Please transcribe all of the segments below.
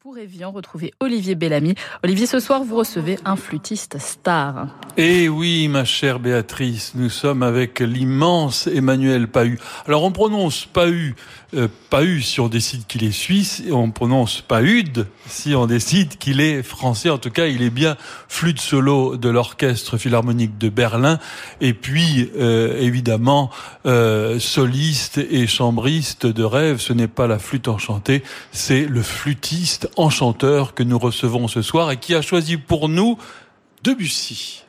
Pour Evian, retrouver Olivier Bellamy. Olivier, ce soir, vous recevez un flûtiste star. Eh oui, ma chère Béatrice, nous sommes avec l'immense Emmanuel Pahu. Alors, on prononce Pahu, euh, Pahu si on décide qu'il est suisse, on prononce Pahud si on décide qu'il est français. En tout cas, il est bien flûte solo de l'Orchestre Philharmonique de Berlin, et puis, euh, évidemment, euh, soliste et chambriste de rêve. Ce n'est pas la flûte enchantée, c'est le flûtiste enchanteur que nous recevons ce soir et qui a choisi pour nous Debussy.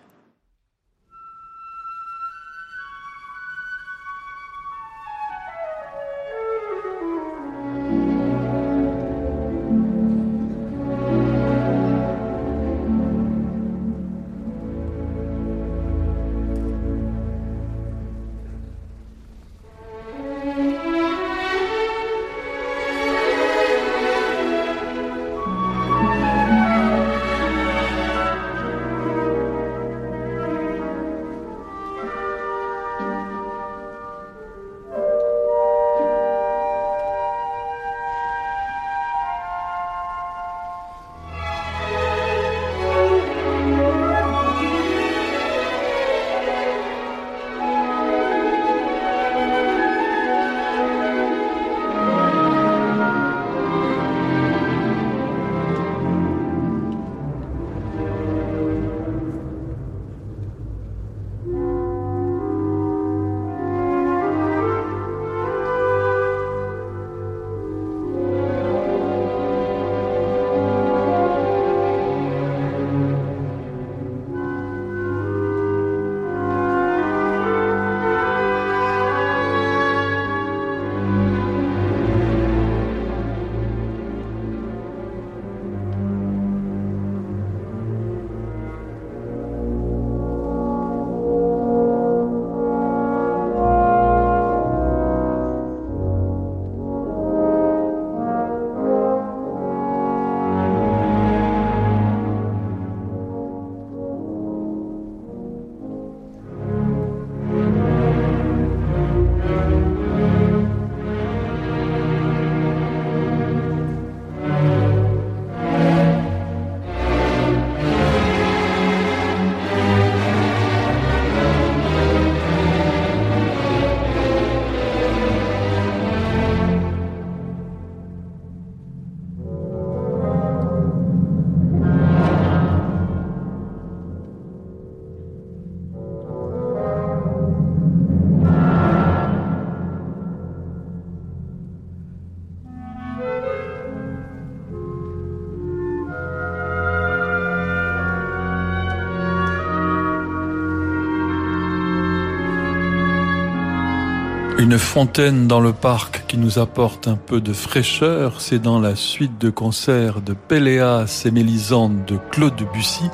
Une fontaine dans le parc qui nous apporte un peu de fraîcheur, c'est dans la suite de concerts de Péléas et Mélisande de Claude Debussy.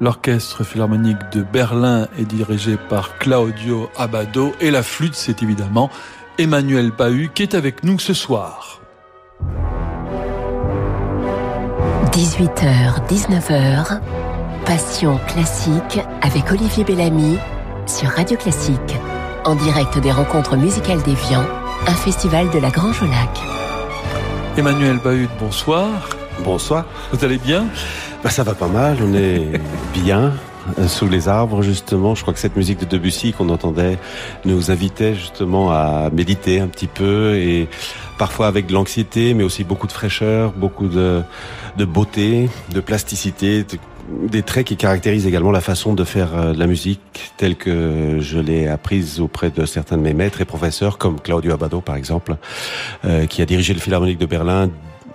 L'orchestre philharmonique de Berlin est dirigé par Claudio Abado et la flûte, c'est évidemment Emmanuel Pahu qui est avec nous ce soir. 18h, 19h, Passion classique avec Olivier Bellamy sur Radio Classique en direct des rencontres musicales d'Evian, un festival de la Grange au Lac. Emmanuel Bahut, bonsoir. Bonsoir. Vous allez bien? Bah, Ça va pas mal, on est bien euh, sous les arbres justement. Je crois que cette musique de Debussy qu'on entendait nous invitait justement à méditer un petit peu et parfois avec de l'anxiété, mais aussi beaucoup de fraîcheur, beaucoup de, de beauté, de plasticité, des traits qui caractérisent également la façon de faire euh, de la musique telle que je l'ai apprise auprès de certains de mes maîtres et professeurs, comme Claudio Abado par exemple, euh, qui a dirigé le Philharmonique de Berlin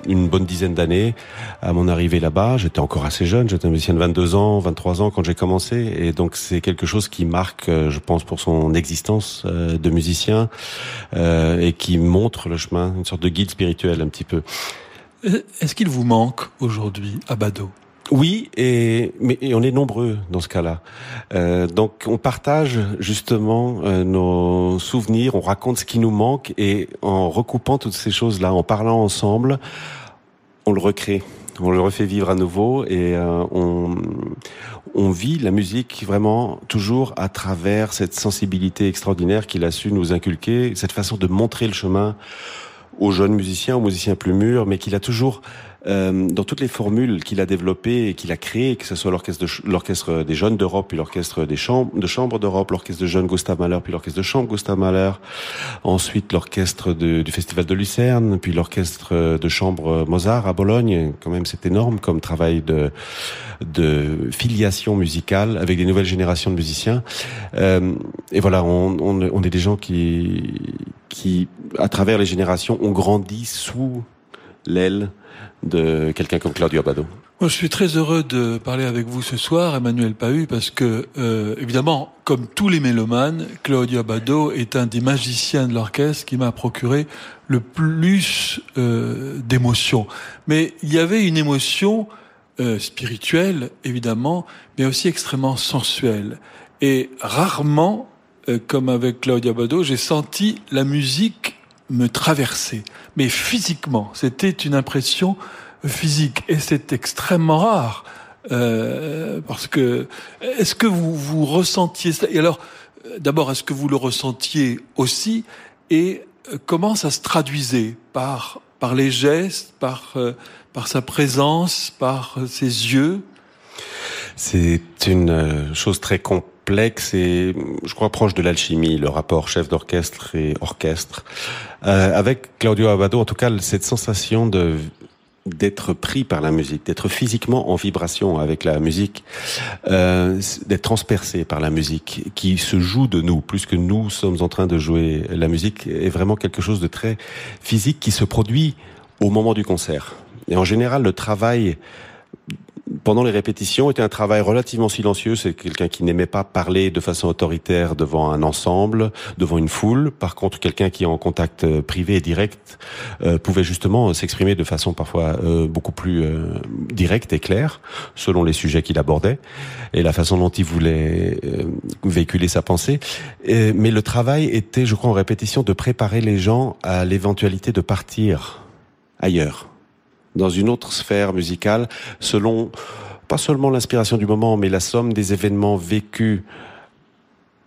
une bonne dizaine d'années à mon arrivée là-bas. J'étais encore assez jeune, j'étais un musicien de 22 ans, 23 ans quand j'ai commencé, et donc c'est quelque chose qui marque, euh, je pense, pour son existence de musicien et qui montre le chemin, une sorte de guide spirituel un petit peu. Est-ce qu'il vous manque aujourd'hui, Abado oui, et mais on est nombreux dans ce cas-là. Euh, donc on partage justement euh, nos souvenirs, on raconte ce qui nous manque et en recoupant toutes ces choses-là, en parlant ensemble, on le recrée, on le refait vivre à nouveau et euh, on on vit la musique vraiment toujours à travers cette sensibilité extraordinaire qu'il a su nous inculquer, cette façon de montrer le chemin aux jeunes musiciens, aux musiciens plus mûrs, mais qu'il a toujours euh, dans toutes les formules qu'il a développées et qu'il a créées, que ce soit l'orchestre l'orchestre des jeunes d'Europe, puis l'orchestre des chambres de chambre d'Europe, l'orchestre de jeunes Gustav Mahler, puis l'orchestre de chambre Gustav Mahler, ensuite l'orchestre du Festival de Lucerne, puis l'orchestre de chambre Mozart à Bologne. Quand même, c'est énorme comme travail de de filiation musicale avec des nouvelles générations de musiciens. Euh, et voilà, on, on, on est des gens qui qui, à travers les générations, ont grandi sous l'aile de quelqu'un comme Claudio Abbado. Moi, je suis très heureux de parler avec vous ce soir, Emmanuel Pahu, parce que, euh, évidemment, comme tous les mélomanes, Claudio Abbado est un des magiciens de l'orchestre qui m'a procuré le plus euh, d'émotions. Mais il y avait une émotion euh, spirituelle, évidemment, mais aussi extrêmement sensuelle. Et rarement, euh, comme avec Claudia Bado, j'ai senti la musique me traverser. Mais physiquement, c'était une impression physique. Et c'est extrêmement rare. Euh, parce que, est-ce que vous, vous ressentiez ça? Et alors, d'abord, est-ce que vous le ressentiez aussi? Et euh, comment ça se traduisait? Par, par les gestes, par, par sa présence, par ses yeux? C'est une chose très complexe complexe et je crois proche de l'alchimie, le rapport chef d'orchestre et orchestre. Euh, avec Claudio Abado, en tout cas, cette sensation de d'être pris par la musique, d'être physiquement en vibration avec la musique, euh, d'être transpercé par la musique, qui se joue de nous, plus que nous sommes en train de jouer. La musique est vraiment quelque chose de très physique qui se produit au moment du concert. Et en général, le travail pendant les répétitions était un travail relativement silencieux. C'est quelqu'un qui n'aimait pas parler de façon autoritaire devant un ensemble, devant une foule. Par contre, quelqu'un qui est en contact euh, privé et direct euh, pouvait justement s'exprimer de façon parfois euh, beaucoup plus directe et claire, selon les sujets qu'il abordait et la façon dont il voulait véhiculer sa pensée. mais le travail était, je crois, en répétition, de préparer les gens à l'éventualité de partir ailleurs dans une autre sphère musicale, selon pas seulement l'inspiration du moment, mais la somme des événements vécus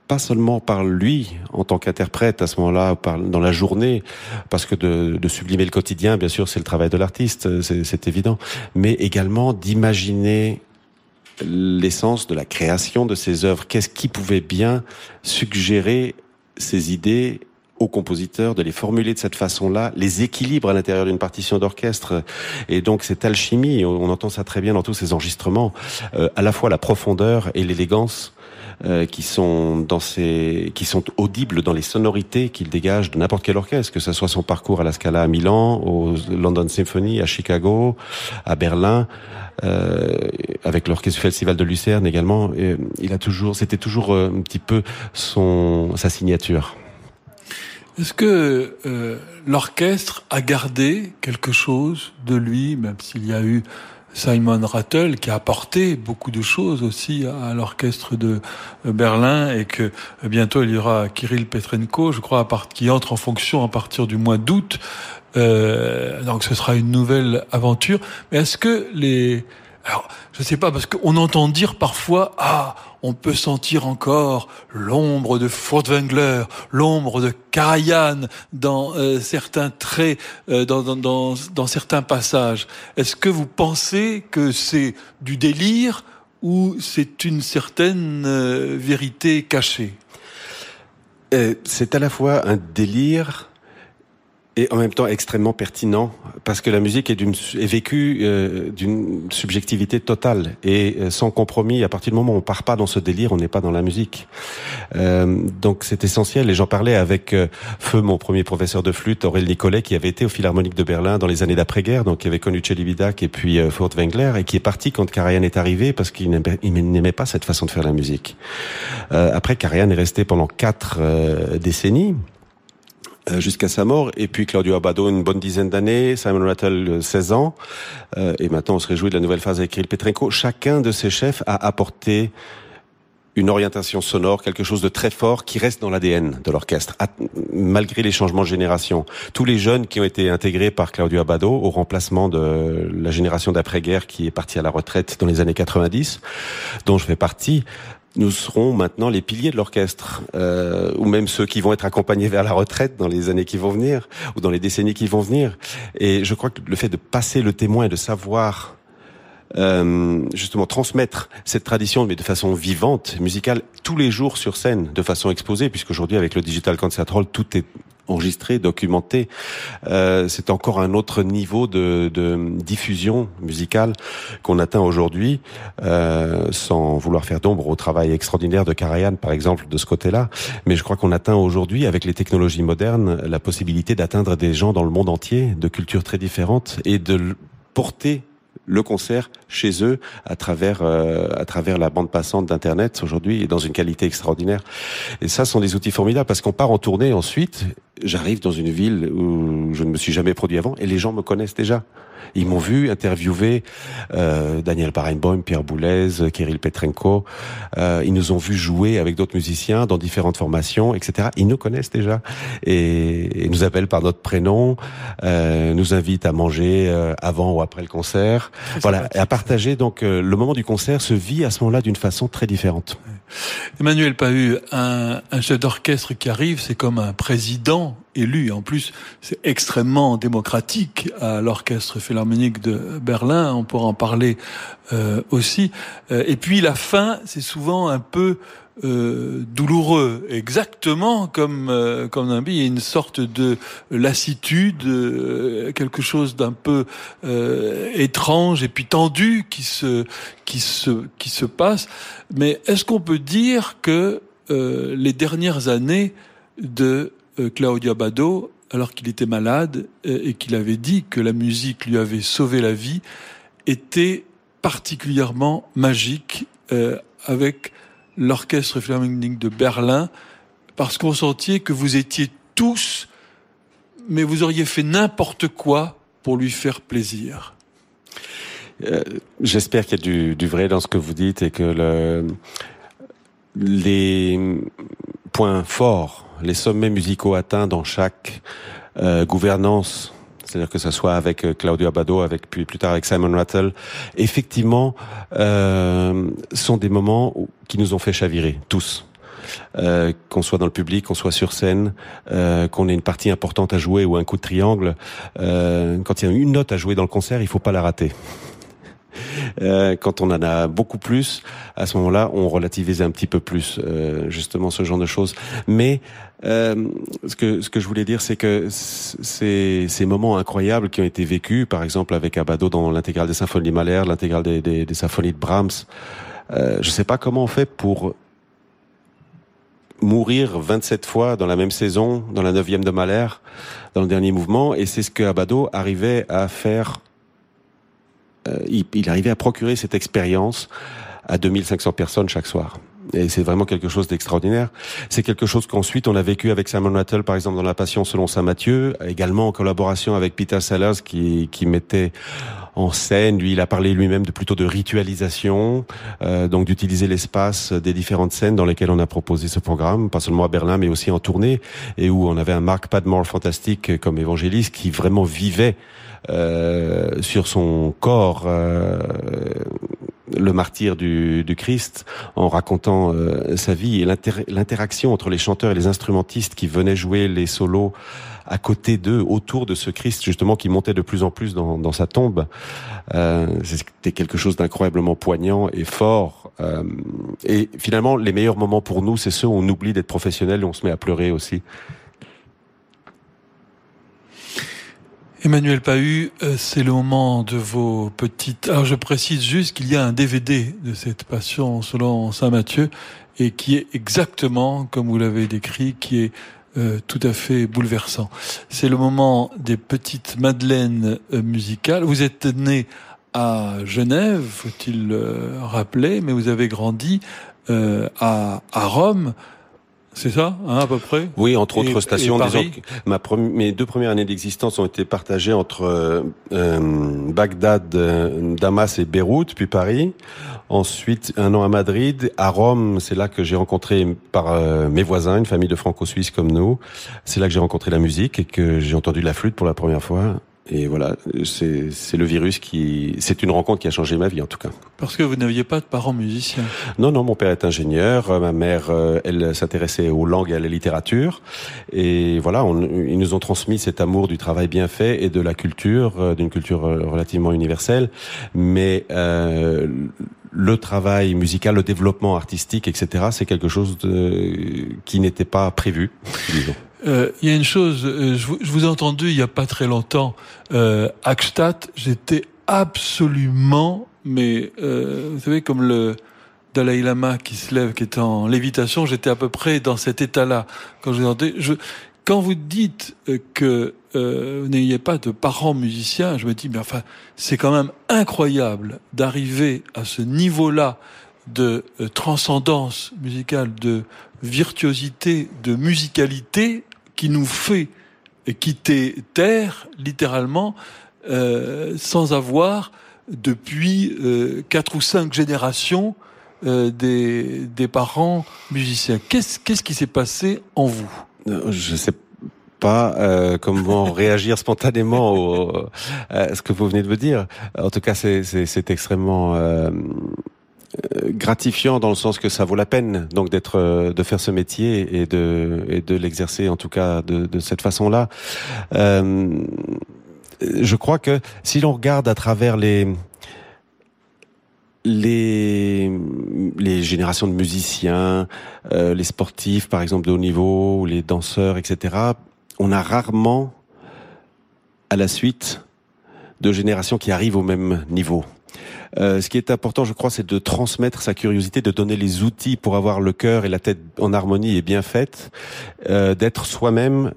pas seulement par lui en tant qu'interprète à ce moment-là, dans la journée, parce que de, de sublimer le quotidien, bien sûr, c'est le travail de l'artiste, c'est évident, mais également d'imaginer l'essence de la création de ses œuvres. Qu'est-ce qui pouvait bien suggérer ses idées aux compositeurs de les formuler de cette façon-là, les équilibres à l'intérieur d'une partition d'orchestre. Et donc cette alchimie, on entend ça très bien dans tous ces enregistrements, euh, à la fois la profondeur et l'élégance euh, qui sont dans ces, qui sont audibles dans les sonorités qu'il dégage de n'importe quel orchestre, que ce soit son parcours à la Scala à Milan, au London Symphony, à Chicago, à Berlin, euh, avec l'orchestre du Festival de Lucerne également. Il a toujours, c'était toujours euh, un petit peu son sa signature. Est-ce que euh, l'orchestre a gardé quelque chose de lui, même s'il y a eu Simon Rattle qui a apporté beaucoup de choses aussi à l'orchestre de euh, Berlin et que euh, bientôt il y aura Kirill Petrenko, je crois, qui entre en fonction à partir du mois d'août. Euh, donc ce sera une nouvelle aventure. Mais est-ce que les alors, je sais pas, parce qu'on entend dire parfois, ah, on peut sentir encore l'ombre de Furtwängler, l'ombre de Karajan dans euh, certains traits, euh, dans, dans, dans, dans, certains passages. Est-ce que vous pensez que c'est du délire ou c'est une certaine euh, vérité cachée? C'est à la fois un délire et en même temps extrêmement pertinent parce que la musique est, est vécue euh, d'une subjectivité totale et euh, sans compromis. À partir du moment où on part pas dans ce délire, on n'est pas dans la musique. Euh, donc c'est essentiel. Et j'en parlais avec euh, Feu, mon premier professeur de flûte, Aurel Nicolet, qui avait été au Philharmonique de Berlin dans les années d'après-guerre, donc qui avait connu et puis euh, Furtwängler, et qui est parti quand Karajan est arrivé parce qu'il n'aimait pas cette façon de faire la musique. après, Karajan est resté pendant quatre décennies. Euh, jusqu'à sa mort. Et puis Claudio Abado, une bonne dizaine d'années, Simon Rattle, 16 euh, ans. Euh, et maintenant, on se réjouit de la nouvelle phase avec Kirill Petrenko. Chacun de ces chefs a apporté une orientation sonore, quelque chose de très fort qui reste dans l'ADN de l'orchestre, malgré les changements de génération. Tous les jeunes qui ont été intégrés par Claudio Abado au remplacement de la génération d'après-guerre qui est partie à la retraite dans les années 90, dont je fais partie, nous serons maintenant les piliers de l'orchestre, euh, ou même ceux qui vont être accompagnés vers la retraite dans les années qui vont venir, ou dans les décennies qui vont venir. Et je crois que le fait de passer le témoin et de savoir euh, justement transmettre cette tradition, mais de façon vivante, musicale, tous les jours sur scène, de façon exposée, puisqu'aujourd'hui avec le Digital Concert Hall, tout est enregistré, documenté. Euh, c'est encore un autre niveau de, de diffusion musicale qu'on atteint aujourd'hui, euh, sans vouloir faire d'ombre au travail extraordinaire de Karajan, par exemple, de ce côté-là. Mais je crois qu'on atteint aujourd'hui, avec les technologies modernes, la possibilité d'atteindre des gens dans le monde entier, de cultures très différentes, et de porter le concert chez eux à travers euh, à travers la bande passante d'internet aujourd'hui et dans une qualité extraordinaire. Et ça sont des outils formidables parce qu'on part en tournée ensuite. J'arrive dans une ville où je ne me suis jamais produit avant et les gens me connaissent déjà. Ils m'ont vu interviewer euh, Daniel Barenboim, Pierre Boulez, Kirill Petrenko. Euh, ils nous ont vu jouer avec d'autres musiciens dans différentes formations, etc. Ils nous connaissent déjà et, et nous appellent par notre prénom, euh, nous invitent à manger euh, avant ou après le concert. Voilà, et à partager. Donc euh, le moment du concert se vit à ce moment-là d'une façon très différente. Emmanuel Pahu, un, un chef d'orchestre qui arrive, c'est comme un président élu. En plus, c'est extrêmement démocratique à l'orchestre philharmonique de Berlin. On pourra en parler euh, aussi. Euh, et puis la fin, c'est souvent un peu euh, douloureux, exactement comme euh, comme un il y a une sorte de lassitude, euh, quelque chose d'un peu euh, étrange et puis tendu qui se qui se qui se passe. Mais est-ce qu'on peut dire que euh, les dernières années de Claudio Abbado, alors qu'il était malade et qu'il avait dit que la musique lui avait sauvé la vie, étaient particulièrement magiques avec l'Orchestre Philharmonique de Berlin parce qu'on sentait que vous étiez tous, mais vous auriez fait n'importe quoi pour lui faire plaisir. Euh, J'espère qu'il y a du, du, vrai dans ce que vous dites et que le, les points forts, les sommets musicaux atteints dans chaque euh, gouvernance c'est-à-dire que ce soit avec euh, Claudio Abado, avec puis plus tard avec Simon Rattle, effectivement, euh, sont des moments qui nous ont fait chavirer tous. Euh, qu'on soit dans le public, qu'on soit sur scène, qu'on ait une partie importante à jouer ou un coup de triangle. Quand il y a une note à jouer dans le concert, il faut pas la rater. Euh, quand on en a beaucoup plus, à ce moment-là, on relativise un petit peu plus euh, justement ce genre de choses. Mais euh, ce que je voulais dire, c'est que ces moments incroyables qui ont été vécus, par exemple avec Abado dans l'intégrale des symphonies Mahler, l'intégrale des, des, symphonies de Brahms, euh, je sais pas comment on fait pour mourir 27 fois dans la même saison, dans la neuvième de Mahler, dans le dernier mouvement, et c'est ce que Abado arrivait à faire il, il, arrivait à procurer cette expérience à 2500 personnes chaque soir. Et c'est vraiment quelque chose d'extraordinaire. C'est quelque chose qu'ensuite on a vécu avec Simon Rattle, par exemple, dans La Passion selon Saint Matthieu, également en collaboration avec Peter Sellers, qui, qui mettait en scène. Lui, il a parlé lui-même de plutôt de ritualisation, euh, donc d'utiliser l'espace des différentes scènes dans lesquelles on a proposé ce programme, pas seulement à Berlin, mais aussi en tournée, et où on avait un Mark Padmore fantastique comme évangéliste qui vraiment vivait euh, sur son corps euh, le martyr du, du, Christ en racontant euh, sa vie et l'interaction entre les chanteurs et les instrumentistes qui venaient jouer les solos à côté d'eux, autour de ce Christ justement qui montait de plus en plus dans, dans sa tombe. Euh, C'était quelque chose d'incroyablement poignant et fort. Euh, et finalement, les meilleurs moments pour nous, c'est ceux où on oublie d'être professionnel et on se met à pleurer aussi. Emmanuel Pahu, euh, c'est le moment de vos petites... Alors je précise juste qu'il y a un DVD de cette passion selon Saint Matthieu et qui est exactement comme vous l'avez décrit, qui est euh, tout à fait bouleversant. C'est le moment des petites madeleines euh, musicales. Vous êtes né à Genève, faut-il euh, rappeler, mais vous avez grandi à, à Rome. C'est ça, hein, à peu près Oui, entre autres et, stations. Et disons, ma mes deux premières années d'existence ont été partagées entre euh, Bagdad, euh, Damas et Beyrouth, puis Paris. Ensuite, un an à Madrid. À Rome, c'est là que j'ai rencontré par euh, mes voisins, une famille de franco-suisses comme nous. C'est là que j'ai rencontré la musique et que j'ai entendu la flûte pour la première fois. Et voilà, c'est le virus qui, c'est une rencontre qui a changé ma vie en tout cas. Parce que vous n'aviez pas de parents musiciens. Non, non, mon père est ingénieur, ma mère, euh, elle s'intéressait aux langues et à la littérature, et voilà, on, ils nous ont transmis cet amour du travail bien fait et de la culture, euh, d'une culture euh, relativement universelle, mais euh, le travail musical, le développement artistique, etc., c'est quelque chose de, qui n'était pas prévu, disons. Euh, il y a une chose, euh, je, vous, ai entendu il y a pas très longtemps, euh, Akstadt, j'étais absolument, mais euh, vous savez comme le Dalai Lama qui se lève, qui est en lévitation, j'étais à peu près dans cet état-là quand je entendu. Je, quand vous dites euh, que euh, vous n'ayez pas de parents musiciens, je me dis, mais enfin, c'est quand même incroyable d'arriver à ce niveau-là de transcendance musicale, de virtuosité, de musicalité qui nous fait quitter Terre, littéralement, euh, sans avoir, depuis euh, quatre ou cinq générations, euh, des, des parents musiciens. Qu'est-ce qu'est-ce qui s'est passé en vous? Je sais pas euh, comment réagir spontanément au, à ce que vous venez de me dire. En tout cas, c'est extrêmement euh, euh, gratifiant dans le sens que ça vaut la peine donc d'être euh, de faire ce métier et de et de l'exercer en tout cas de, de cette façon-là. Euh, je crois que si l'on regarde à travers les les, les générations de musiciens, euh, les sportifs par exemple de haut niveau, les danseurs, etc. On a rarement à la suite de générations qui arrivent au même niveau. Euh, ce qui est important, je crois, c'est de transmettre sa curiosité, de donner les outils pour avoir le cœur et la tête en harmonie et bien faite, euh, d'être soi-même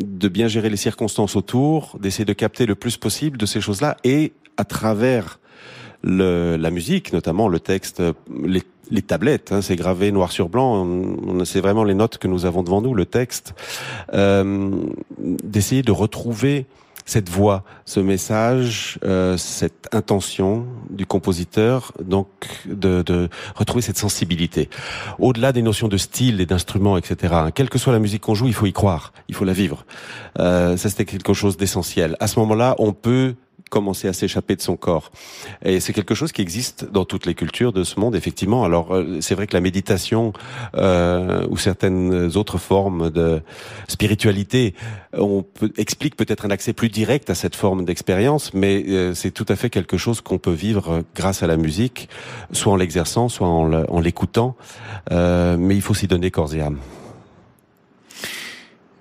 de bien gérer les circonstances autour, d'essayer de capter le plus possible de ces choses-là et à travers le, la musique, notamment le texte, les, les tablettes, hein, c'est gravé noir sur blanc, c'est vraiment les notes que nous avons devant nous, le texte, euh, d'essayer de retrouver cette voix, ce message, euh, cette intention du compositeur, donc de, de retrouver cette sensibilité. Au-delà des notions de style et d'instruments, etc. Hein, quelle que soit la musique qu'on joue, il faut y croire, il faut la vivre. Euh, ça, c'était quelque chose d'essentiel. À ce moment-là, on peut commencer à s'échapper de son corps. Et c'est quelque chose qui existe dans toutes les cultures de ce monde, effectivement. Alors euh, c'est vrai que la méditation euh, ou certaines autres formes de spiritualité, on peut, explique peut-être un accès plus direct à cette forme d'expérience, mais euh, c'est tout à fait quelque chose qu'on peut vivre grâce à la musique, soit en l'exerçant, soit en l'écoutant. Euh, mais il faut s'y donner corps et âme.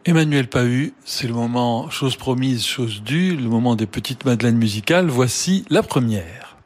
Emmanuel Pahu, c'est le moment, chose promise, chose due, le moment des petites madeleines musicales. Voici la première.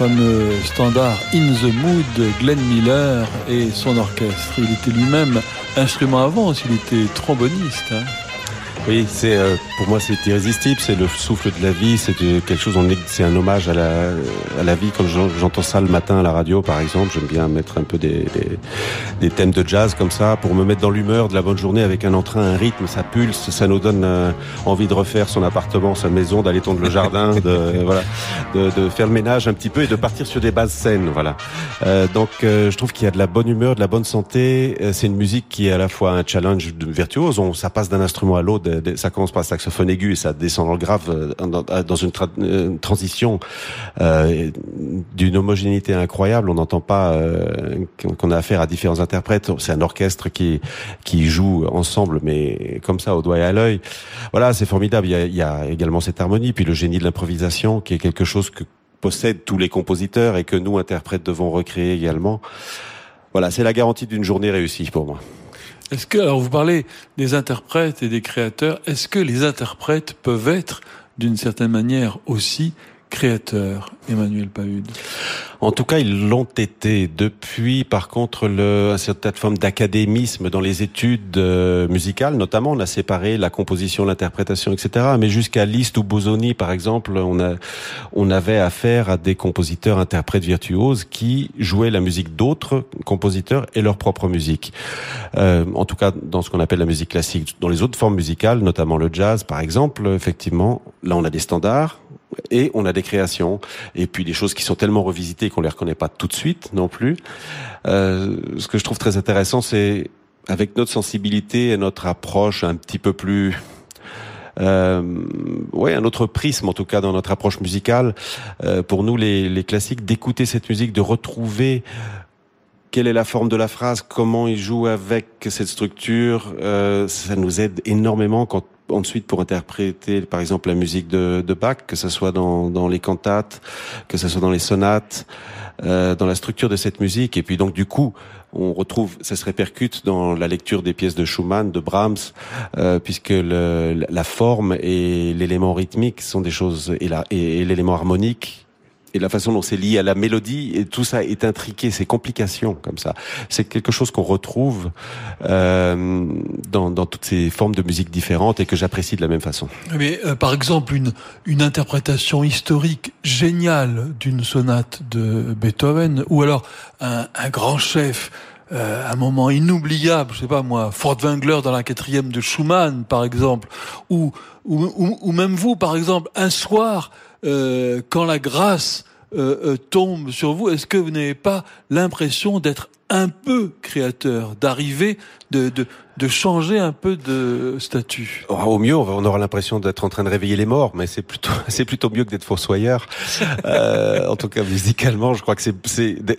Fameux standard In the Mood, Glenn Miller et son orchestre. Il était lui-même instrument avant, il était tromboniste. Hein. Oui, c'est euh, pour moi c'est irrésistible, c'est le souffle de la vie, c'est quelque chose, c'est un hommage à la, à la vie. Quand j'entends ça le matin à la radio, par exemple, j'aime bien mettre un peu des, des, thèmes de jazz comme ça pour me mettre dans l'humeur de la bonne journée avec un entrain, un rythme, ça pulse, ça nous donne euh, envie de refaire son appartement, sa maison, d'aller tondre le jardin, de voilà, de, de, faire le ménage un petit peu et de partir sur des bases saines, voilà. Euh, donc je trouve qu'il y a de la bonne humeur, de la bonne santé. c'est une musique qui est à la fois un challenge virtuose, on, ça passe d'un instrument à l'autre ça commence par le saxophone aigu et ça descend dans le grave euh, dans, une, euh, transition euh, d'une homogénéité incroyable. On n'entend pas qu'on a affaire à différents interprètes. C'est un orchestre qui qui joue ensemble, mais comme ça au doigt et à l'œil. Voilà, c'est formidable. Il y, a, il y a également cette harmonie, puis le génie de l'improvisation, qui est quelque chose que possèdent tous les compositeurs et que nous interprètes devons recréer également. Voilà, c'est la garantie d'une journée réussie pour moi. Est-ce que, alors vous parlez des interprètes et des créateurs, est-ce que les interprètes peuvent être d'une certaine manière aussi créateurs, Emmanuel Pahude en tout cas, ils l'ont été. Depuis, par contre, le, une certaine forme d'académisme dans les études euh, musicales, notamment, on a séparé la composition, l'interprétation, etc. Mais jusqu'à Liszt ou Bosoni, par exemple, on, a, on avait affaire à des compositeurs, interprètes virtuoses qui jouaient la musique d'autres compositeurs et leur propre musique. Euh, en tout cas, dans ce qu'on appelle la musique classique. Dans les autres formes musicales, notamment le jazz, par exemple, effectivement, là, on a des standards et on a des créations et puis des choses qui sont tellement revisitées qu'on les reconnaît pas tout de suite non plus. Euh, ce que je trouve très intéressant, c'est avec notre sensibilité et notre approche un petit peu plus euh, ouais, un autre prisme en tout cas dans notre approche musicale. Euh, pour nous, les, les classiques, d'écouter cette musique, de retrouver quelle est la forme de la phrase, comment il joue avec cette structure, euh, ça nous aide énormément quand ensuite pour interpréter par exemple la musique de, de Bach, que ce soit dans, dans, les cantates, que ce soit dans les sonates, euh, dans la structure de cette musique. Et puis donc du coup, on retrouve, ça se répercute dans la lecture des pièces de Schumann, de Brahms, euh, puisque le, la forme et l'élément rythmique sont des choses et l'élément harmonique et la façon dont c'est lié à la mélodie et tout ça est intriqué, c'est complications comme ça. C'est quelque chose qu'on retrouve euh, dans, dans, toutes ces formes de musique différentes et que j'apprécie de la même façon. Mais euh, par exemple une une interprétation historique géniale d'une sonate de Beethoven ou alors un, un grand chef euh, un moment inoubliable, je sais pas moi, Furtwängler dans la quatrième de Schumann, par exemple, ou, ou, ou même vous, par exemple, un soir, euh, quand la grâce euh, euh, tombe sur vous, est-ce que vous n'avez pas l'impression d'être un peu créateur, d'arriver, de, de, de, changer un peu de statut. Oh, au mieux, on aura l'impression d'être en train de réveiller les morts, mais c'est plutôt c'est plutôt mieux que d'être fossoyeur. euh, en tout cas, musicalement, je crois que c'est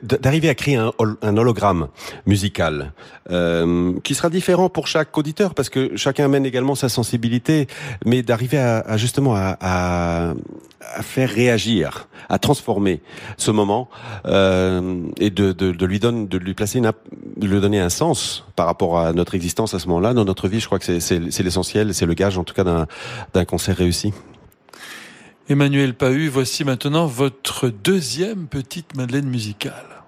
d'arriver à créer un, un hologramme musical euh, qui sera différent pour chaque auditeur parce que chacun amène également sa sensibilité, mais d'arriver à, à, justement à, à, à, faire réagir, à transformer ce moment euh, et de, de, de lui donner de lui placer une, lui donner un sens par rapport à notre existence à ce moment-là dans notre vie. Je crois que c'est l'essentiel, c'est le gage en tout cas d'un concert réussi. Emmanuel Pahu, voici maintenant votre deuxième petite Madeleine musicale.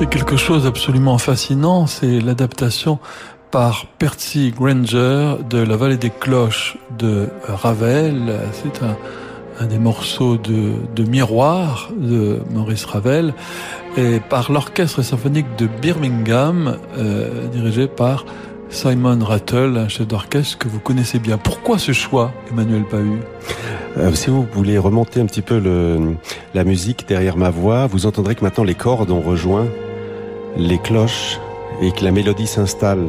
C'est quelque chose d'absolument fascinant, c'est l'adaptation par Percy Granger de La vallée des cloches de Ravel. C'est un, un, des morceaux de, de, Miroir de Maurice Ravel et par l'orchestre symphonique de Birmingham euh, dirigé par Simon Rattle, un chef d'orchestre que vous connaissez bien. Pourquoi ce choix, Emmanuel Pahu? Euh, Si vous voulez remonter un petit peu le, la musique derrière ma voix, vous entendrez que maintenant les cordes ont rejoint les cloches et que la mélodie s'installe.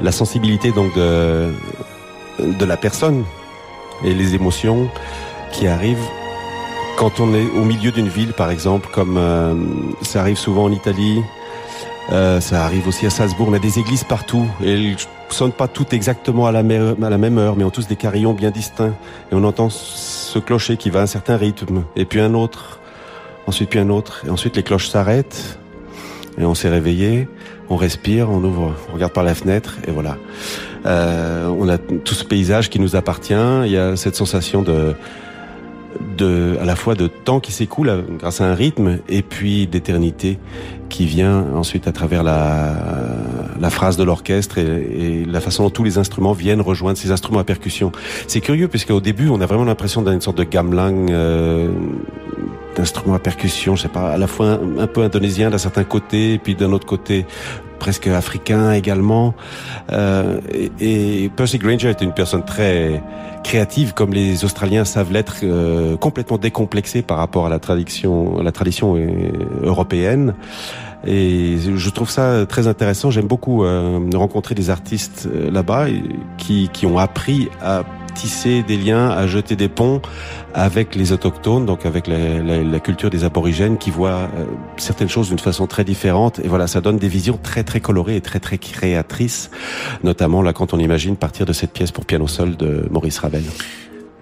La sensibilité donc de, de la personne et les émotions qui arrivent quand on est au milieu d'une ville, par exemple, comme euh, ça arrive souvent en Italie, euh, ça arrive aussi à Salzbourg. On a des églises partout et elles sonnent pas toutes exactement à la, à la même heure, mais ont tous des carillons bien distincts. Et on entend ce clocher qui va à un certain rythme, et puis un autre, ensuite puis un autre, et ensuite les cloches s'arrêtent et on s'est réveillé, on respire, on ouvre, on regarde par la fenêtre et voilà. Euh, on a tout ce paysage qui nous appartient. Il y a cette sensation de de, à la fois de temps qui s'écoule euh, grâce à un rythme et puis d'éternité qui vient ensuite à travers la, la phrase de l'orchestre et, la façon dont tous les instruments viennent rejoindre ces instruments à percussion. C'est curieux puisqu'au début on a vraiment l'impression d'une sorte de gamelan euh, d'instruments à percussion, je sais pas, à la fois un, peu indonésien d'un certain côté puis d'un autre côté presque africain également. Euh, et, Percy Granger est une personne très créative, comme les Australiens savent l'être, euh, complètement décomplexée par rapport à la tradition, à la tradition euh, européenne. Et je trouve ça très intéressant. J'aime beaucoup euh, rencontrer des artistes euh, là-bas qui, qui ont appris à tisser des liens, à jeter des ponts avec les autochtones, donc avec la, la, la culture des aborigènes qui voient euh, certaines choses d'une façon très différente. Et voilà, ça donne des visions très très colorées et très très créatrices, notamment là quand on imagine partir de cette pièce pour piano seul de Maurice Ravel.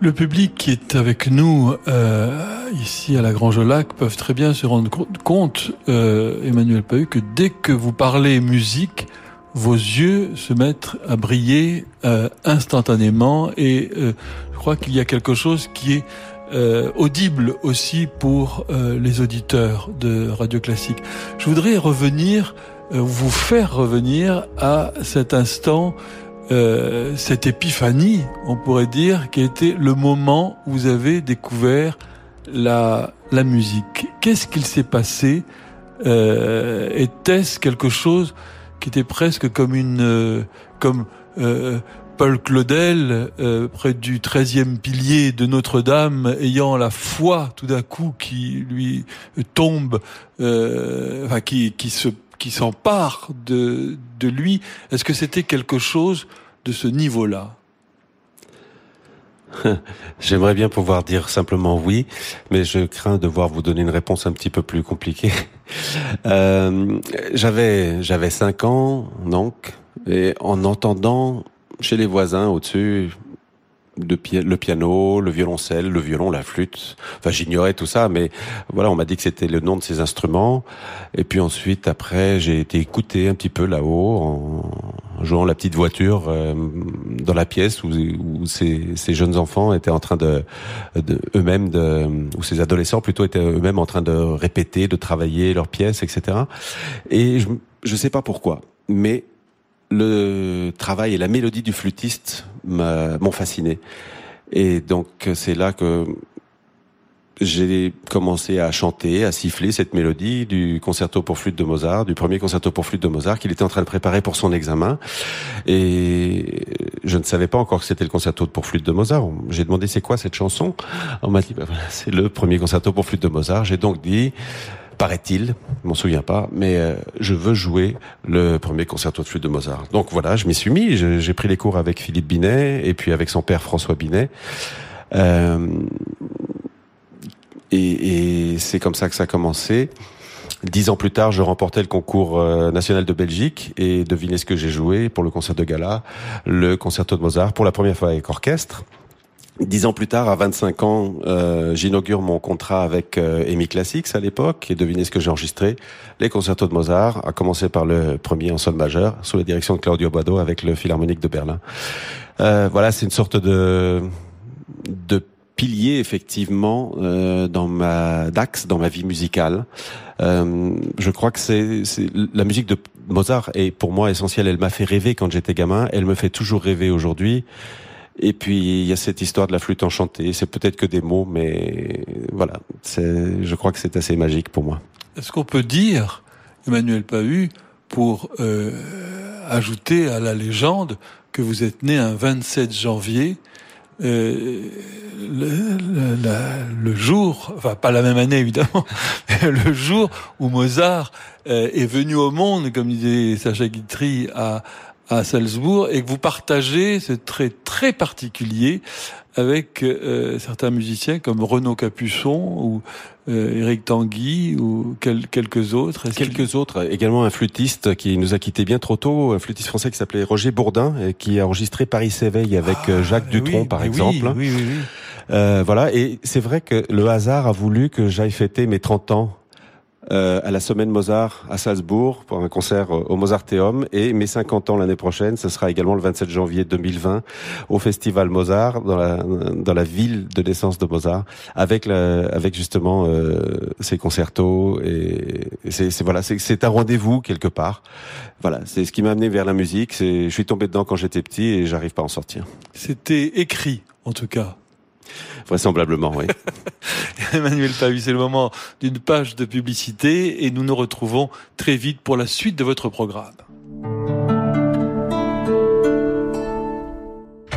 Le public qui est avec nous euh, ici à la Grange Lac peuvent très bien se rendre compte, euh, Emmanuel Pahu, que dès que vous parlez musique, vos yeux se mettent à briller euh, instantanément et euh, je crois qu'il y a quelque chose qui est euh, audible aussi pour euh, les auditeurs de Radio Classique. Je voudrais revenir, vous faire revenir à cet instant, euh, cette épiphanie, on pourrait dire, qui était le moment où vous avez découvert la, la musique. Qu'est-ce qu'il s'est passé Était-ce quelque chose qui était presque comme une euh, comme euh, Paul Claudel euh, près du 13e pilier de Notre-Dame ayant la foi tout d'un coup qui lui tombe euh, enfin qui qui se qui s'empare de lui est-ce que c'était quelque chose de ce niveau-là? J'aimerais bien pouvoir dire simplement oui, mais je crains devoir vous donner une réponse un petit peu plus compliquée. Euh, j'avais j'avais cinq ans donc, et en entendant chez les voisins au-dessus le piano, le violoncelle, le violon, la flûte. Enfin, j'ignorais tout ça, mais voilà, on m'a dit que c'était le nom de ces instruments. Et puis ensuite, après, j'ai été écouté un petit peu là-haut en jouant la petite voiture euh, dans la pièce où, où ces, ces, jeunes enfants étaient en train de, de eux-mêmes, ou ces adolescents plutôt étaient eux-mêmes en train de répéter, de travailler leurs pièces, etc. Et je, je sais pas pourquoi, mais le travail et la mélodie du flûtiste m'ont fasciné. Et donc c'est là que j'ai commencé à chanter, à siffler cette mélodie du concerto pour flûte de Mozart, du premier concerto pour flûte de Mozart qu'il était en train de préparer pour son examen. Et je ne savais pas encore que c'était le concerto pour flûte de Mozart. J'ai demandé c'est quoi cette chanson? On m'a dit bah voilà, c'est le premier concerto pour flûte de Mozart. J'ai donc dit paraît-il, je m'en souviens pas, mais euh, je veux jouer le premier concerto de flûte de Mozart. Donc voilà, je m'y suis mis, j'ai pris les cours avec Philippe Binet et puis avec son père François Binet. Euh, et, et c'est comme ça que ça a commencé. Dix ans plus tard, je remportais le concours euh, national de Belgique et devinez ce que j'ai joué pour le concert de gala, le concerto de Mozart pour la première fois avec orchestre. Dix ans plus tard, à 25 ans, euh, j'inaugure mon contrat avec euh, Classics à l'époque et devinez ce que j'ai enregistré Les concertos de Mozart, à commencer par le premier en sol majeur sous la direction de Claudio Bado avec le Philharmonique de Berlin. Euh, voilà, c'est une sorte de de pilier effectivement euh, dans ma d'axe dans ma vie musicale. Euh, je crois que c'est la musique de Mozart est pour moi essentielle. Elle m'a fait rêver quand j'étais gamin. Elle me fait toujours rêver aujourd'hui. Et puis il y a cette histoire de la flûte enchantée. C'est peut-être que des mots, mais voilà. Je crois que c'est assez magique pour moi. Est-ce qu'on peut dire, Emmanuel Pahu, pour euh, ajouter à la légende que vous êtes né un 27 janvier euh, le, le, jour, enfin pas la même année évidemment, le jour où Mozart euh, est venu au monde, comme disait Sacha Guitry, à, à Salzbourg, et que vous partagez ce trait très particulier avec euh, certains musiciens comme Renaud Capuçon ou euh, Eric Tanguy ou quelques autres. Quelques autres, également un flûtiste qui nous a quitté bien trop tôt, un flûtiste français qui s'appelait Roger Bourdin et qui a enregistré Paris s'éveille avec euh, Jacques ah, Dutronc par exemple. Oui, oui, oui. Euh, voilà, et c'est vrai que le hasard a voulu que j'aille fêter mes 30 ans euh, à la semaine Mozart à Salzbourg pour un concert au Mozarteum et mes 50 ans l'année prochaine, ce sera également le 27 janvier 2020 au Festival Mozart dans la dans la ville de naissance de Mozart avec la, avec justement euh, ses concertos et, c'est voilà c'est un rendez-vous quelque part. Voilà, c'est ce qui m'a amené vers la musique. C'est je suis tombé dedans quand j'étais petit et j'arrive pas à en sortir. C'était écrit en tout cas. Vraisemblablement, oui. Emmanuel Pahu, c'est le moment d'une page de publicité et nous nous retrouvons très vite pour la suite de votre programme.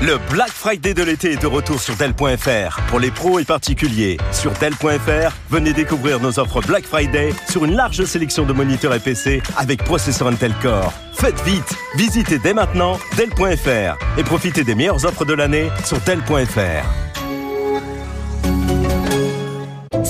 Le Black Friday de l'été est de retour sur Dell.fr. Pour les pros et particuliers, sur Dell.fr, venez découvrir nos offres Black Friday sur une large sélection de moniteurs et PC avec processeur Intel Core. Faites vite, visitez dès maintenant Dell.fr et profitez des meilleures offres de l'année sur Dell.fr.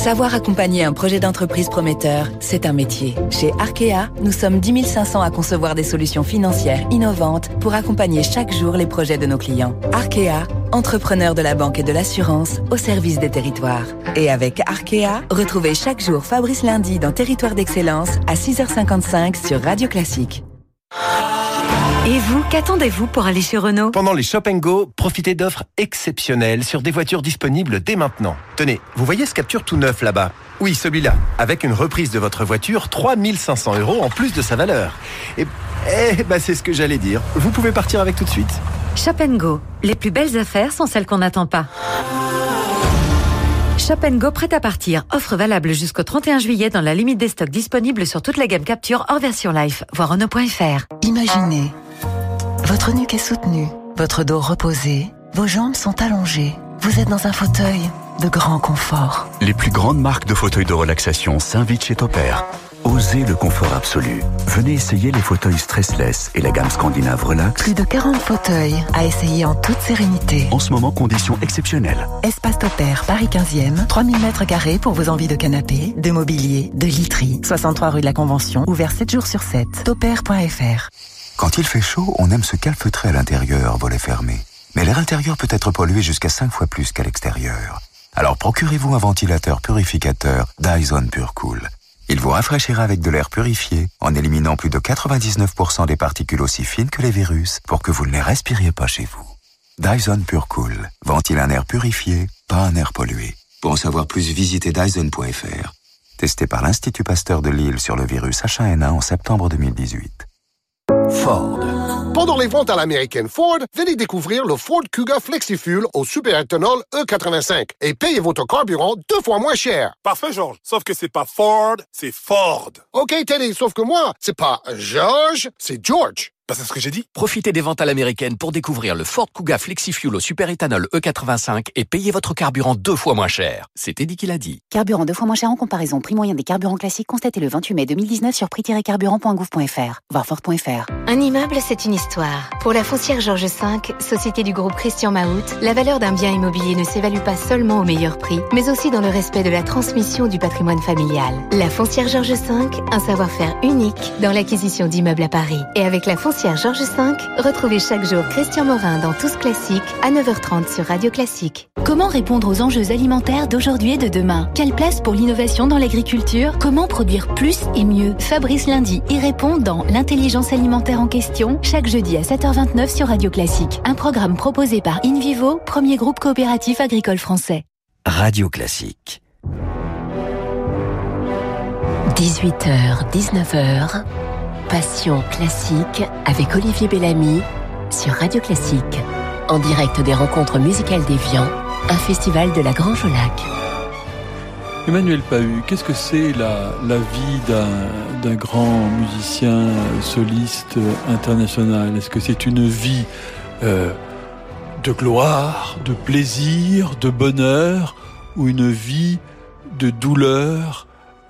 Savoir accompagner un projet d'entreprise prometteur, c'est un métier. Chez Arkea, nous sommes 10 500 à concevoir des solutions financières innovantes pour accompagner chaque jour les projets de nos clients. Arkea, entrepreneur de la banque et de l'assurance au service des territoires. Et avec Arkea, retrouvez chaque jour Fabrice Lundi dans Territoire d'Excellence à 6h55 sur Radio Classique. Et vous, qu'attendez-vous pour aller chez Renault Pendant les Shop Go, profitez d'offres exceptionnelles sur des voitures disponibles dès maintenant. Tenez, vous voyez ce capture tout neuf là-bas? Oui, celui-là. Avec une reprise de votre voiture, 3500 euros en plus de sa valeur. Et eh, bah c'est ce que j'allais dire. Vous pouvez partir avec tout de suite. Shop Go. Les plus belles affaires sont celles qu'on n'attend pas. Shop Go prêt à partir. Offre valable jusqu'au 31 juillet dans la limite des stocks disponibles sur toute la gamme Capture hors version Life. Voir Renault.fr. Imaginez votre nuque est soutenue, votre dos reposé, vos jambes sont allongées. Vous êtes dans un fauteuil de grand confort. Les plus grandes marques de fauteuils de relaxation s'invitent chez Toper. Osez le confort absolu. Venez essayer les fauteuils stressless et la gamme scandinave Relax. Plus de 40 fauteuils à essayer en toute sérénité. En ce moment, conditions exceptionnelles. Espace Toper, Paris 15e, 3000 mètres carrés pour vos envies de canapé, de mobilier, de literie. 63 rue de la Convention, ouvert 7 jours sur 7. Toper.fr quand il fait chaud, on aime se calfeutrer à l'intérieur, volet fermé. Mais l'air intérieur peut être pollué jusqu'à 5 fois plus qu'à l'extérieur. Alors procurez-vous un ventilateur purificateur Dyson PureCool. Il vous rafraîchira avec de l'air purifié en éliminant plus de 99% des particules aussi fines que les virus pour que vous ne les respiriez pas chez vous. Dyson PureCool. Ventile un air purifié, pas un air pollué. Pour en savoir plus, visitez Dyson.fr. Testé par l'Institut Pasteur de Lille sur le virus H1N1 en septembre 2018. Ford. Pendant les ventes à l'américaine Ford, venez découvrir le Ford Kuga FlexiFuel au superéthanol E85 et payez votre carburant deux fois moins cher. Parfait, George. Sauf que c'est pas Ford, c'est Ford. OK, Teddy, sauf que moi, c'est pas George, c'est George. Bah, c'est ce que j'ai dit. Profitez des ventes à l'américaine pour découvrir le Ford Kuga FlexiFuel au superéthanol E85 et payez votre carburant deux fois moins cher. C'était dit qu'il a dit. Carburant deux fois moins cher en comparaison. Prix moyen des carburants classiques constaté le 28 mai 2019 sur prix-carburant.gouv.fr. Voir Ford.fr. Un immeuble, c'est une histoire. Pour la foncière Georges V, société du groupe Christian Mahout, la valeur d'un bien immobilier ne s'évalue pas seulement au meilleur prix, mais aussi dans le respect de la transmission du patrimoine familial. La foncière Georges V, un savoir-faire unique dans l'acquisition d'immeubles à Paris. Et avec la foncière Georges V, retrouvez chaque jour Christian Morin dans Tous Classiques à 9h30 sur Radio Classique. Comment répondre aux enjeux alimentaires d'aujourd'hui et de demain? Quelle place pour l'innovation dans l'agriculture? Comment produire plus et mieux? Fabrice Lundi y répond dans L'intelligence alimentaire en question, chaque jeudi à 7h29 sur Radio Classique. Un programme proposé par InVivo, premier groupe coopératif agricole français. Radio Classique. 18h, 19h, Passion classique avec Olivier Bellamy sur Radio Classique. En direct des rencontres musicales d'Evian, un festival de la Grange au Lac. Emmanuel Pahu, qu'est-ce que c'est la, la vie d'un grand musicien soliste international? Est-ce que c'est une vie euh, de gloire, de plaisir, de bonheur, ou une vie de douleur,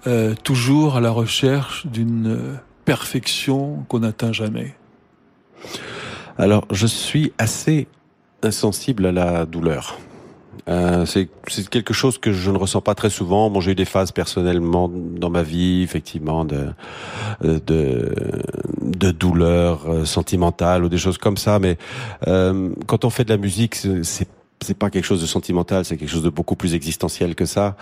euh, toujours à la recherche d'une perfection qu'on n'atteint jamais? Alors, je suis assez insensible à la douleur. Euh, c'est quelque chose que je ne ressens pas très souvent. Bon, j'ai eu des phases personnellement dans ma vie, effectivement, de de, de douleur euh, sentimentale ou des choses comme ça. Mais euh, quand on fait de la musique, c'est c'est pas quelque chose de sentimental, c'est quelque chose de beaucoup plus existentiel que ça.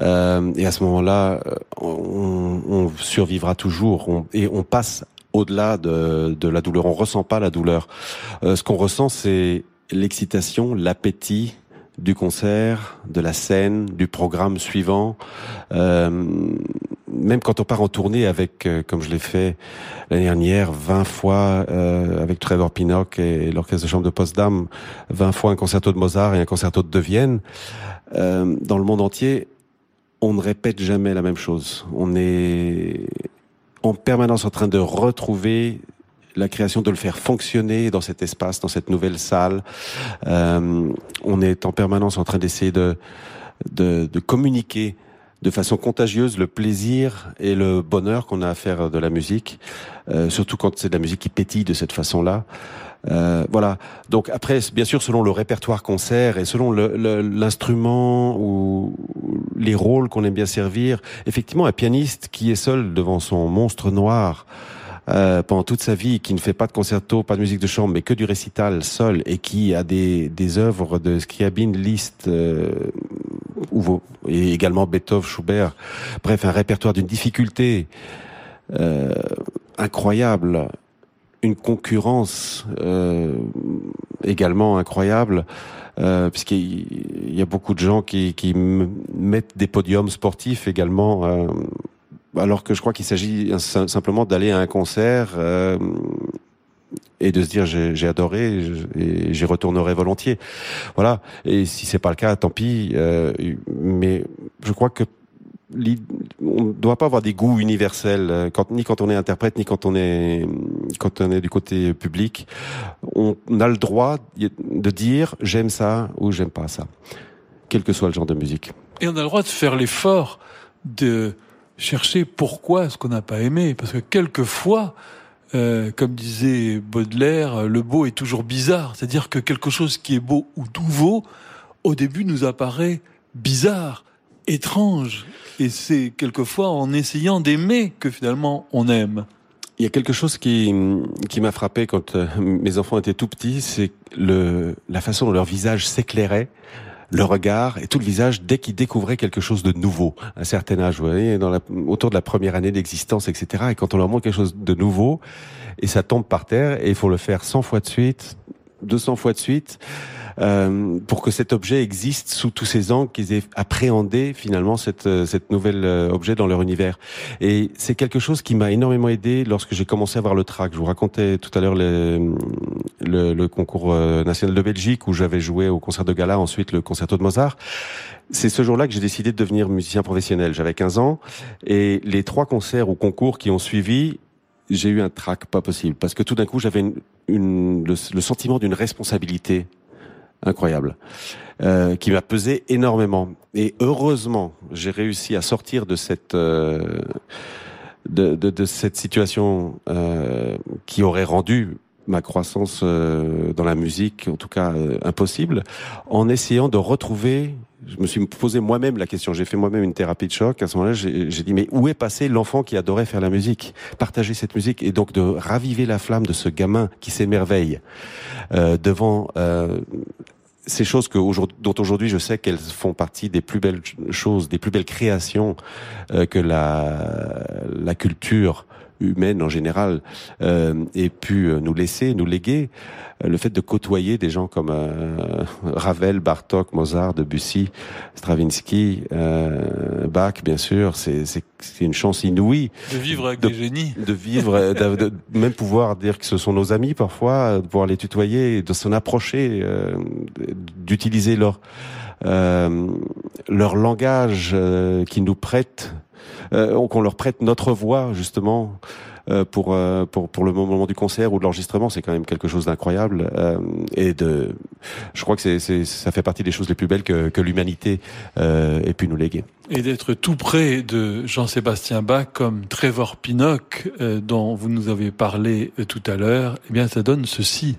Euh, et à ce moment-là, on, on, survivra toujours on, et on passe au-delà de, de, la douleur. On ressent pas la douleur. Euh, ce qu'on ressent, c'est l'excitation, l'appétit, du concert, de la scène, du programme suivant. Euh, même quand on part en tournée avec, euh, comme je l'ai fait l'année dernière, 20 fois euh, avec Trevor Pinnock et l'orchestre de chambre de Potsdam, 20 fois un concerto de Mozart et un concerto de Vienne, dans le monde entier, on ne répète jamais la même chose. On est en permanence en train de retrouver la création de le faire fonctionner dans cet espace, dans cette nouvelle salle. Euh, on est en permanence en train d'essayer de, de, communiquer de façon contagieuse le plaisir et le bonheur qu'on a à faire de la musique, euh, surtout quand c'est de la musique qui pétille de cette façon-là. Euh, voilà. Donc après, bien sûr, selon le répertoire qu'on sert et selon l'instrument ou les rôles qu'on aime bien servir, effectivement, un pianiste qui est seul devant son monstre noir euh, pendant toute sa vie, qui ne fait pas de concerto, pas de musique de chambre, mais que du récital seul, et qui a des, des œuvres de Scriabine, Liszt, euh, et également Beethoven, Schubert, bref, un répertoire d'une difficulté euh, incroyable, une concurrence euh, également incroyable. Euh, puisqu'il y a beaucoup de gens qui, qui mettent des podiums sportifs également euh, alors que je crois qu'il s'agit simplement d'aller à un concert euh, et de se dire j'ai adoré et j'y retournerai volontiers. Voilà. Et si c'est pas le cas, tant pis. Euh, mais je crois que on ne doit pas avoir des goûts universels euh, ni quand on est interprète ni quand on est quand on est du côté public. On a le droit de dire j'aime ça ou j'aime pas ça, quel que soit le genre de musique. Et on a le droit de faire l'effort de chercher pourquoi ce qu'on n'a pas aimé. Parce que quelquefois, euh, comme disait Baudelaire, le beau est toujours bizarre. C'est-à-dire que quelque chose qui est beau ou nouveau, au début nous apparaît bizarre, étrange. Et c'est quelquefois en essayant d'aimer que finalement on aime. Il y a quelque chose qui, qui m'a frappé quand euh, mes enfants étaient tout petits, c'est le, la façon dont leur visage s'éclairait le regard et tout le visage dès qu'ils découvraient quelque chose de nouveau, à un certain âge, vous voyez, la, autour de la première année d'existence, etc. Et quand on leur montre quelque chose de nouveau, et ça tombe par terre, et il faut le faire 100 fois de suite, 200 fois de suite, euh, pour que cet objet existe sous tous ces angles, qu'ils aient appréhendé finalement cette, euh, cette nouvelle euh, objet dans leur univers. Et c'est quelque chose qui m'a énormément aidé lorsque j'ai commencé à voir le track. Je vous racontais tout à l'heure le, le, le, concours national de Belgique où j'avais joué au concert de gala, ensuite le concerto de Mozart. C'est ce jour-là que j'ai décidé de devenir musicien professionnel. J'avais 15 ans et les trois concerts ou concours qui ont suivi, j'ai eu un trac pas possible parce que tout d'un coup j'avais une, une, le, le, sentiment d'une responsabilité incroyable, euh, qui m'a pesé énormément. Et heureusement, j'ai réussi à sortir de cette euh, de, cette situation euh, qui aurait rendu ma croissance dans la musique, en tout cas impossible, en essayant de retrouver. Je me suis posé moi-même la question. J'ai fait moi-même une thérapie de choc. À ce moment-là, j'ai dit mais où est passé l'enfant qui adorait faire la musique, partager cette musique, et donc de raviver la flamme de ce gamin qui s'émerveille euh, devant ces choses que dont aujourd'hui je sais qu'elles font partie des plus belles choses, des plus belles créations euh, que la, la culture humaine en général ait pu nous laisser, nous léguer, le fait de côtoyer des gens comme Ravel, Bartok, Mozart, Debussy, Stravinsky, Bach, bien sûr, c'est une chance inouïe. De vivre avec des génies. De vivre, de, même pouvoir dire que ce sont nos amis parfois, de pouvoir les tutoyer, de s'en approcher, d'utiliser leur euh, leur langage euh, qui nous prête, euh, qu'on leur prête notre voix justement. pour, pour pour le moment du concert ou de l'enregistrement, c'est quand même quelque chose d'incroyable et de, je crois que c'est ça fait partie des choses les plus belles que, que l'humanité ait pu nous léguer. Et d'être tout près de Jean-Sébastien Bach comme Trevor Pinnock dont vous nous avez parlé tout à l'heure, eh bien ça donne ceci.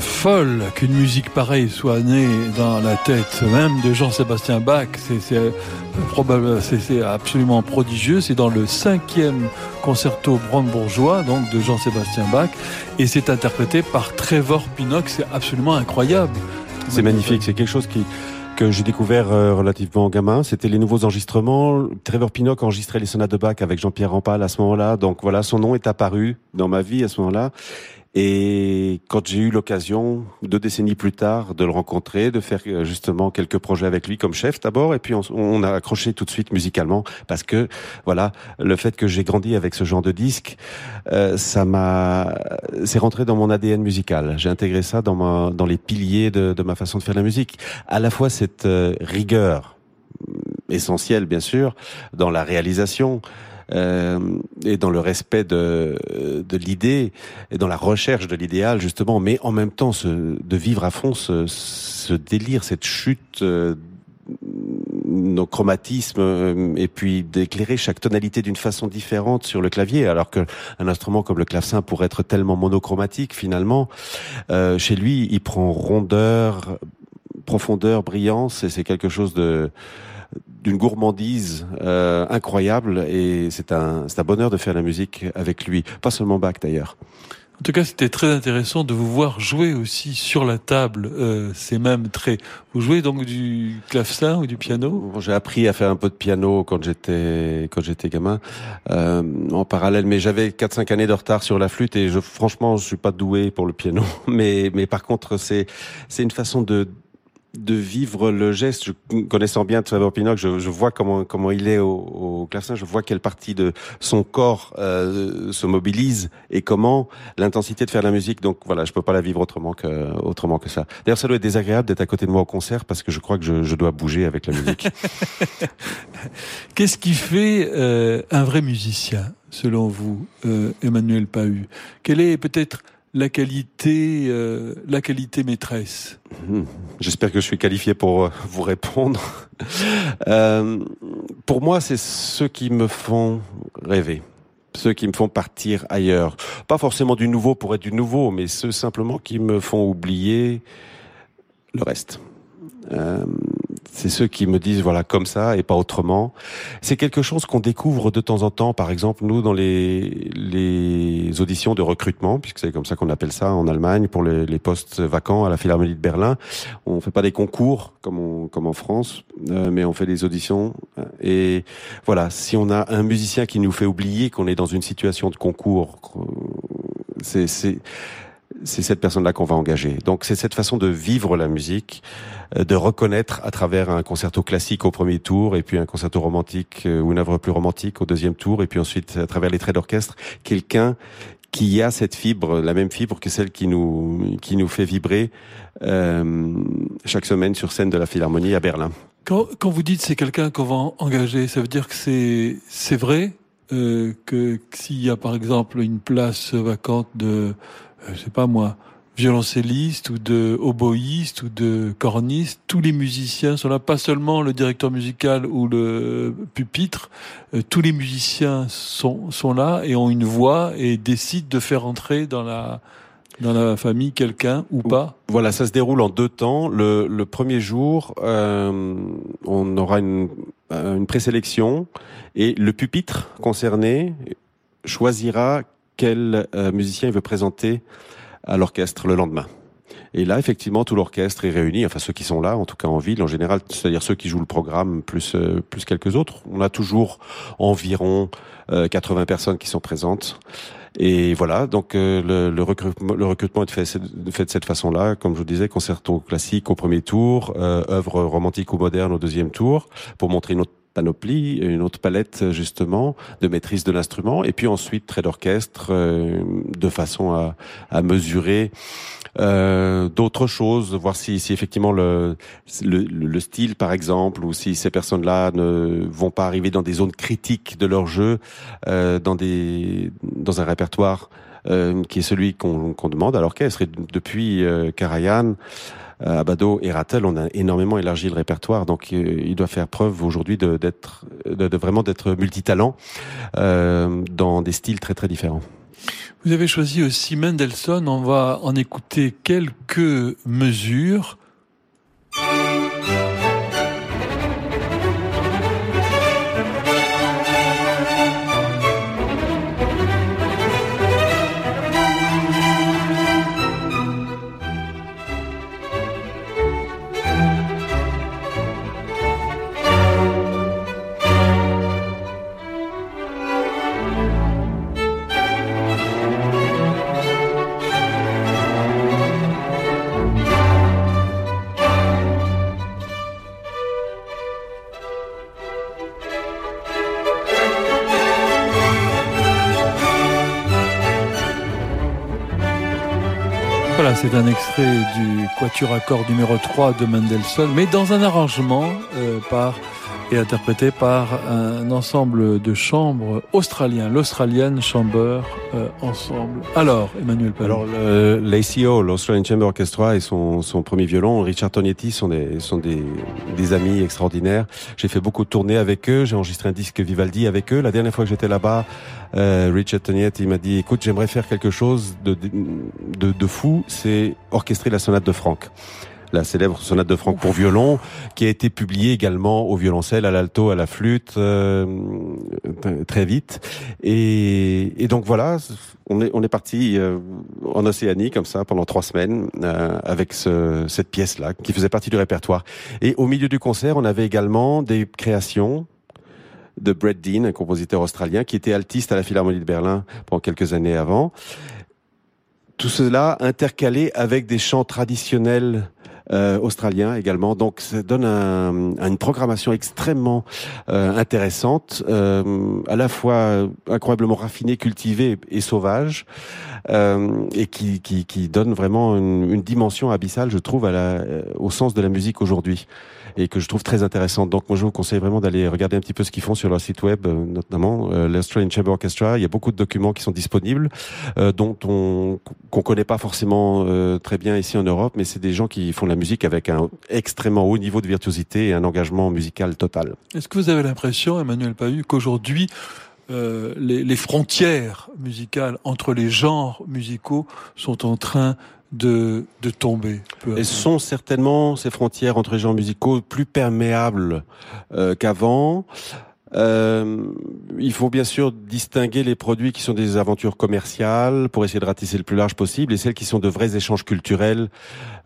Folle qu'une musique pareille soit née dans la tête même de Jean-Sébastien Bach. C'est euh, absolument prodigieux. C'est dans le cinquième concerto brandebourgeois, donc de Jean-Sébastien Bach, et c'est interprété par Trevor Pinnock. C'est absolument incroyable. C'est magnifique. C'est quelque chose qui que j'ai découvert euh, relativement gamin, c'était les nouveaux enregistrements. Trevor Pinnock enregistrait les sonates de Bach avec Jean-Pierre Rampal à ce moment-là. Donc voilà, son nom est apparu dans ma vie à ce moment-là. Et quand j'ai eu l'occasion, deux décennies plus tard, de le rencontrer, de faire euh, justement quelques projets avec lui comme chef d'abord, et puis on, a accroché tout de suite musicalement parce que voilà, le fait que j'ai grandi avec ce genre de disque, euh, ça m'a, c'est rentré dans mon ADN musical. J'ai intégré ça dans ma, dans les piliers de, de, ma façon de faire la musique. À la fois cette euh, rigueur essentielle, bien sûr, dans la réalisation et dans le respect de, de l'idée et dans la recherche de l'idéal justement, mais en même temps ce, de vivre à fond ce, ce délire, cette chute euh, nos chromatismes euh, et puis d'éclairer chaque tonalité d'une façon différente sur le clavier, alors que un instrument comme le clavecin pourrait être tellement monochromatique finalement. Euh, chez lui, il prend rondeur, profondeur, brillance, et c'est quelque chose de d'une gourmandise euh, incroyable et c'est un c'est un bonheur de faire la musique avec lui, pas seulement Bach d'ailleurs. En tout cas, c'était très intéressant de vous voir jouer aussi sur la table euh, ces mêmes traits. Vous jouez donc du clavecin ou du piano? J'ai appris à faire un peu de piano quand j'étais quand j'étais gamin euh, en parallèle, mais j'avais 4-5 années de retard sur la flûte et je, franchement, je suis pas doué pour le piano. Mais mais par contre, c'est c'est une façon de de vivre le geste. Je connaissant bien Trevor Pinnock, je, je vois comment comment il est au, au clavecin, je vois quelle partie de son corps euh, se mobilise et comment l'intensité de faire la musique. Donc voilà, je peux pas la vivre autrement que autrement que ça. D'ailleurs, ça doit être désagréable d'être à côté de moi au concert parce que je crois que je, je dois bouger avec la musique. Qu'est-ce qui fait euh, un vrai musicien, selon vous, euh, Emmanuel Pahu? Quelle est peut-être la qualité, euh, la qualité maîtresse Hmm. J'espère que je suis qualifié pour euh, vous répondre. Euh, pour moi, c'est ceux qui me font rêver, ceux qui me font partir ailleurs. Pas forcément du nouveau pour être du nouveau, mais ceux simplement qui me font oublier le reste. Euh, c'est ceux qui me disent voilà comme ça et pas autrement. C'est quelque chose qu'on découvre de temps en temps. Par exemple, nous dans les les auditions de recrutement, puisque c'est comme ça qu'on appelle ça en Allemagne pour les, les, postes vacants à la Philharmonie de Berlin. On fait pas des concours comme on, comme en France, euh, mais on fait des auditions. Et voilà, si on a un musicien qui nous fait oublier qu'on est dans une situation de concours, c'est c'est cette personne-là qu'on va engager. Donc c'est cette façon de vivre la musique, euh, de reconnaître à travers un concerto classique au premier tour, et puis un concerto romantique euh, ou une œuvre plus romantique au deuxième tour, et puis ensuite à travers les traits d'orchestre, quelqu'un qui a cette fibre, la même fibre que celle qui nous qui nous fait vibrer euh, chaque semaine sur scène de la Philharmonie à Berlin. Quand, quand vous dites c'est quelqu'un qu'on va engager, ça veut dire que c'est c'est vrai euh, que s'il y a par exemple une place vacante de je sais pas moi, violoncelliste ou de oboïste ou de corniste, tous les musiciens sont là, pas seulement le directeur musical ou le pupitre, euh, tous les musiciens sont, sont là et ont une voix et décident de faire entrer dans la dans la famille quelqu'un ou pas Voilà, ça se déroule en deux temps. Le, le premier jour, euh, on aura une, une présélection et le pupitre concerné choisira quel euh, musicien il veut présenter à l'orchestre le lendemain. Et là, effectivement, tout l'orchestre est réuni, enfin ceux qui sont là, en tout cas en ville, en général, c'est-à-dire ceux qui jouent le programme plus euh, plus quelques autres. On a toujours environ euh, 80 personnes qui sont présentes. Et voilà, donc euh, le, recrutement, le est fait, fait de cette façon-là, comme je vous disais, concerto classique au premier tour, euh, œuvre romantique ou moderne au deuxième tour, pour montrer une autre panoplie, une autre palette justement de maîtrise de l'instrument, et puis ensuite trait d'orchestre euh, de façon à, à mesurer euh, d'autres choses, voir si, si effectivement le, le, le, style par exemple, ou si ces personnes-là ne vont pas arriver dans des zones critiques de leur jeu, euh, dans des dans un répertoire euh, qui est celui qu'on qu'on demande à l'orchestre. Et depuis euh, Karajan, euh, Abado et Rattel, on a énormément élargi le répertoire, donc euh, il doit faire preuve aujourd'hui d'être, de, vraiment d'être multitalent euh, dans des styles très très différents. Vous avez choisi aussi Mendelssohn, on va en écouter quelques mesures. C'est un extrait du Quatuor à cordes numéro 3 de Mendelssohn, mais dans un arrangement euh, par et interprété par un ensemble de chambres australiens, l'Australian Chamber euh, Ensemble. Alors, Emmanuel Palou. Alors, l'ACO, l'Australian Chamber Orchestra et son, son premier violon, Richard Tognetti, sont des, sont des, des amis extraordinaires. J'ai fait beaucoup de tournées avec eux, j'ai enregistré un disque Vivaldi avec eux. La dernière fois que j'étais là-bas, euh, Richard Tognetti m'a dit, écoute, j'aimerais faire quelque chose de, de, de fou, c'est orchestrer la sonate de Franck la célèbre sonate de Franck pour violon, qui a été publiée également au violoncelle, à l'alto, à la flûte, euh, très vite. Et, et, donc voilà, on est, on est parti euh, en Océanie comme ça pendant trois semaines euh, avec ce, cette pièce-là qui faisait partie du répertoire. Et au milieu du concert, on avait également des créations de Brett Dean, un compositeur australien qui était altiste à la Philharmonie de Berlin pendant quelques années avant. Tout cela intercalé avec des chants traditionnels euh, australien également. Donc ça donne un, une programmation extrêmement euh, intéressante, euh, à la fois incroyablement raffinée, cultivée et sauvage, euh, et qui, qui, qui, donne vraiment une, une, dimension abyssale, je trouve, à la, au sens de la musique aujourd'hui et que je trouve très intéressante. Donc moi je vous conseille vraiment d'aller regarder un petit peu ce qu'ils font sur leur site web, euh, notamment euh, l'Australian Chamber Orchestra. Il y a beaucoup de documents qui sont disponibles, euh, dont on qu'on connaît pas forcément euh, très bien ici en Europe, mais c'est des gens qui font de la musique avec un extrêmement haut niveau de virtuosité et un engagement musical total. Est-ce que vous avez l'impression, Emmanuel Pahu, qu'aujourd'hui euh, les, les, frontières musicales entre les genres musicaux sont en train de, de tomber. Elles sont certainement ces frontières entre les genres musicaux plus perméables euh, qu'avant. Euh, il faut bien sûr distinguer les produits qui sont des aventures commerciales pour essayer de ratisser le plus large possible et celles qui sont de vrais échanges culturels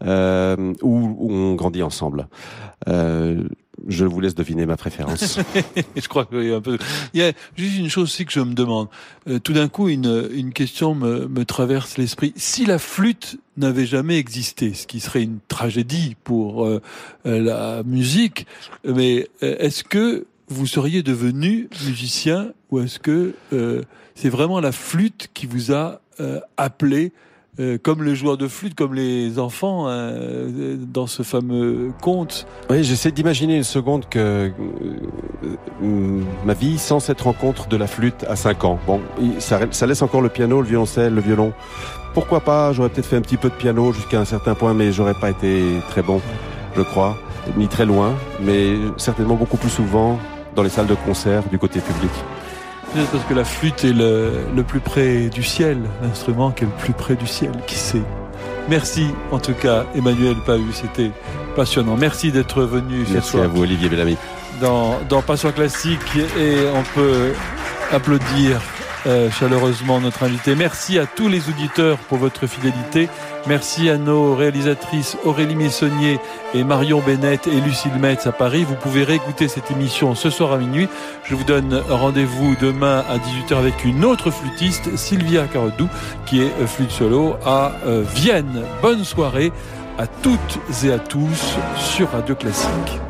euh, où, où, on grandit ensemble. Euh, je vous laisse deviner ma préférence. je crois qu'il y a un peu. Il y a juste une chose aussi que je me demande. Euh, tout d'un coup, une, une question me, me traverse l'esprit. Si la flûte n'avait jamais existé, ce qui serait une tragédie pour euh, la musique, mais euh, est-ce que vous seriez devenu musicien ou est-ce que euh, c'est vraiment la flûte qui vous a euh, appelé euh, comme le joueur de flûte, comme les enfants hein, dans ce fameux conte? Oui, j'essaie d'imaginer une seconde que euh, ma vie sans cette rencontre de la flûte à 5 ans. Bon, ça, ça laisse encore le piano, le violoncelle, le violon. Pourquoi pas? J'aurais peut-être fait un petit peu de piano jusqu'à un certain point, mais j'aurais pas été très bon, je crois, ni très loin, mais certainement beaucoup plus souvent dans les salles de concert du côté public. Peut-être parce que la flûte est le, le plus près du ciel, l'instrument qui est le plus près du ciel, qui sait. Merci en tout cas Emmanuel Pahu, c'était passionnant. Merci d'être venu Merci ce soir. à vous Olivier Bellamy. Dans, dans Passion Classique et on peut applaudir euh, chaleureusement notre invité. Merci à tous les auditeurs pour votre fidélité. Merci à nos réalisatrices Aurélie Messonnier et Marion Bennett et Lucille Metz à Paris. Vous pouvez réécouter cette émission ce soir à minuit. Je vous donne rendez-vous demain à 18h avec une autre flûtiste, Sylvia Carodou, qui est flûte solo à Vienne. Bonne soirée à toutes et à tous sur Radio Classique.